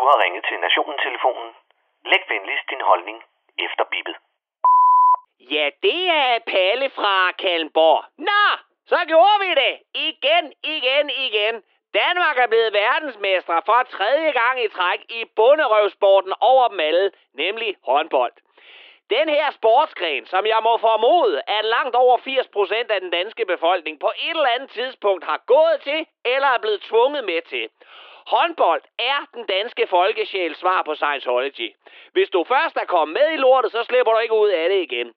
Du har ringet til Nationen-telefonen. Læg venligst din holdning efter bippet. Ja, det er Palle fra Kalmborg. Nå, så gjorde vi det. Igen, igen, igen. Danmark er blevet verdensmestre for tredje gang i træk i bunderøvsporten over dem alle, nemlig håndbold. Den her sportsgren, som jeg må formode, at langt over 80% af den danske befolkning på et eller andet tidspunkt har gået til eller er blevet tvunget med til. Håndbold er den danske folkesjæls svar på Scientology. Hvis du først er kommet med i lortet, så slipper du ikke ud af det igen.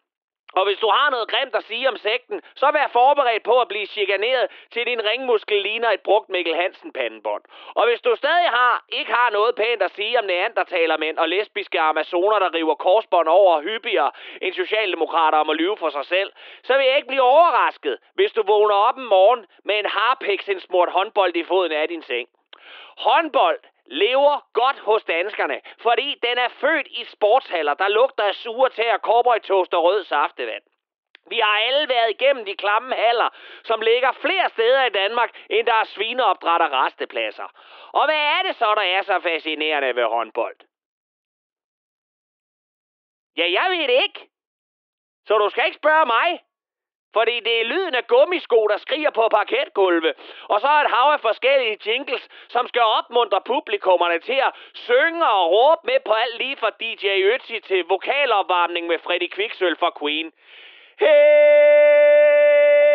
Og hvis du har noget grimt at sige om sekten, så vær forberedt på at blive chikaneret til din ringmuskel ligner et brugt Mikkel Hansen pandebånd. Og hvis du stadig har, ikke har noget pænt at sige om neandertalermænd og lesbiske amazoner, der river korsbånd over hyppigere end socialdemokrater om at lyve for sig selv, så vil jeg ikke blive overrasket, hvis du vågner op en morgen med en harpiksindsmurt håndbold i foden af din seng. Håndbold lever godt hos danskerne, fordi den er født i sportshaller, der lugter af sure tæer, cowboytoast og rød saftevand. Vi har alle været igennem de klamme haller, som ligger flere steder i Danmark, end der er svineopdræt og restepladser. Og hvad er det så, der er så fascinerende ved håndbold? Ja, jeg ved det ikke. Så du skal ikke spørge mig. Fordi det er lyden af gummisko, der skriger på parketgulve. Og så et hav af forskellige jingles, som skal opmuntre publikummerne til at synge og råbe med på alt lige fra DJ Ötzi til vokalopvarmning med Freddy Kviksøl fra Queen. Hey,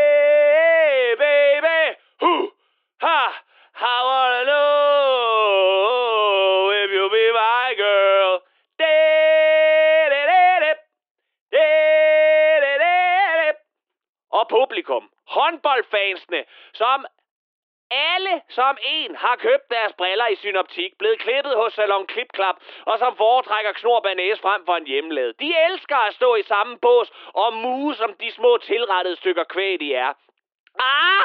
publikum, håndboldfansene, som alle som en har købt deres briller i synoptik, blevet klippet hos Salon Klipklap, og som foretrækker knor frem for en hjemmelade. De elsker at stå i samme bås og mue som de små tilrettede stykker kvæg, de er. Ah!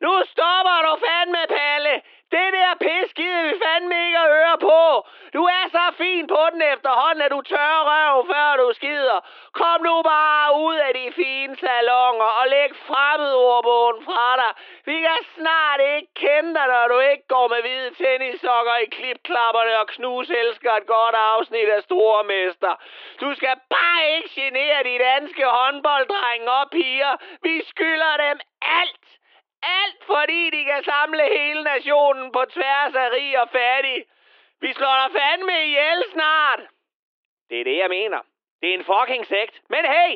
Nu stopper du fandme, Palle! Det der pis gider vi fandme ikke at høre på. Du er så fin på den efterhånden, at du tør røv, før du skider. Kom nu bare ud af de fine salonger og læg fremmedordbogen fra dig. Vi kan snart ikke kende dig, når du ikke går med hvide tennissokker i klipklapperne og knus elsker et godt afsnit af Stormester. Du skal bare ikke genere de danske håndbolddrenge og piger. Vi skylder dem alt. Alt fordi de kan samle hele nationen på tværs af rig og fattig. Vi slår dig fandme ihjel snart. Det er det, jeg mener. Det er en fucking sekt. Men hey,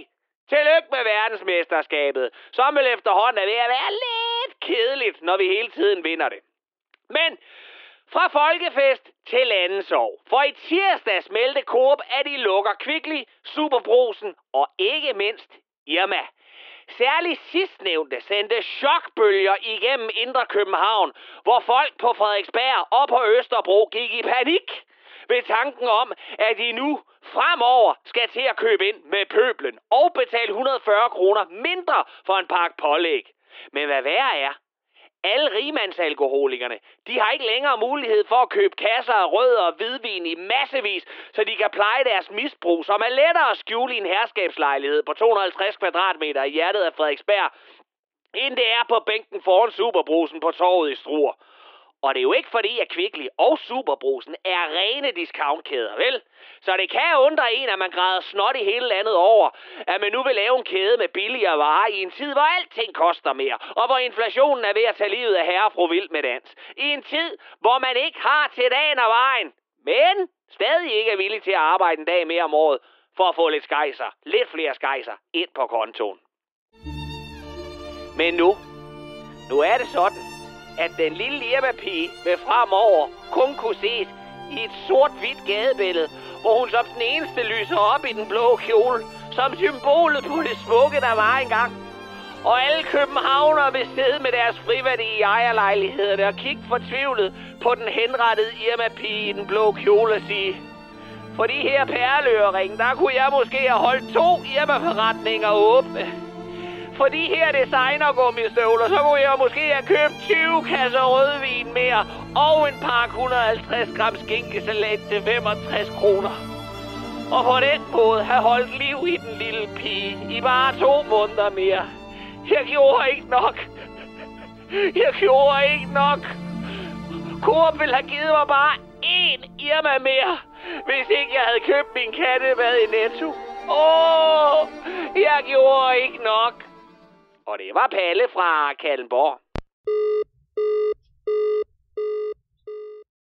tillykke med verdensmesterskabet, som vel efterhånden er ved at være lidt kedeligt, når vi hele tiden vinder det. Men fra folkefest til landesorg. For i tirsdags meldte Coop, at de lukker Kvickly, Superbrosen og ikke mindst Irma. Særligt sidstnævnte sendte chokbølger igennem Indre København, hvor folk på Frederiksberg og på Østerbro gik i panik ved tanken om, at de nu fremover skal til at købe ind med pøblen og betale 140 kroner mindre for en pakke pålæg. Men hvad værre er, alle rigmandsalkoholikerne, de har ikke længere mulighed for at købe kasser af rød og hvidvin i massevis, så de kan pleje deres misbrug, som er lettere at skjule i en herskabslejlighed på 250 kvadratmeter i hjertet af Frederiksberg, end det er på bænken foran Superbrusen på torvet i Struer. Og det er jo ikke fordi, at Kvickly og Superbrusen er rene discountkæder, vel? Så det kan undre en, at man græder snot i hele landet over, at man nu vil lave en kæde med billigere varer i en tid, hvor alting koster mere, og hvor inflationen er ved at tage livet af herre og fru Vild med dans. I en tid, hvor man ikke har til dagen og vejen, men stadig ikke er villig til at arbejde en dag mere om året, for at få lidt skejser, lidt flere skejser, ind på kontoen. Men nu, nu er det sådan, at den lille Irma-pige vil fremover kun kunne ses i et sort-hvidt gadebillede, hvor hun som den eneste lyser op i den blå kjole, som symbolet på det smukke, der var engang. Og alle københavnere vil sidde med deres friværdi i ejerlejlighederne og kigge fortvivlet på den henrettede Irma-pige i den blå kjole og sige, for de her perleøring, der kunne jeg måske have holdt to Irma-forretninger åbne. For de her designergummistøvler, så kunne jeg måske have købt 20 kasser rødvin mere og en pakke 150 gram skinkesalat til 65 kroner. Og på den måde have holdt liv i den lille pige i bare to måneder mere. Jeg gjorde ikke nok. Jeg gjorde ikke nok. Coop ville have givet mig bare én Irma mere, hvis ikke jeg havde købt min kattemad i Netto. Åh, jeg gjorde ikke nok. Og det var Palle fra Kallenborg.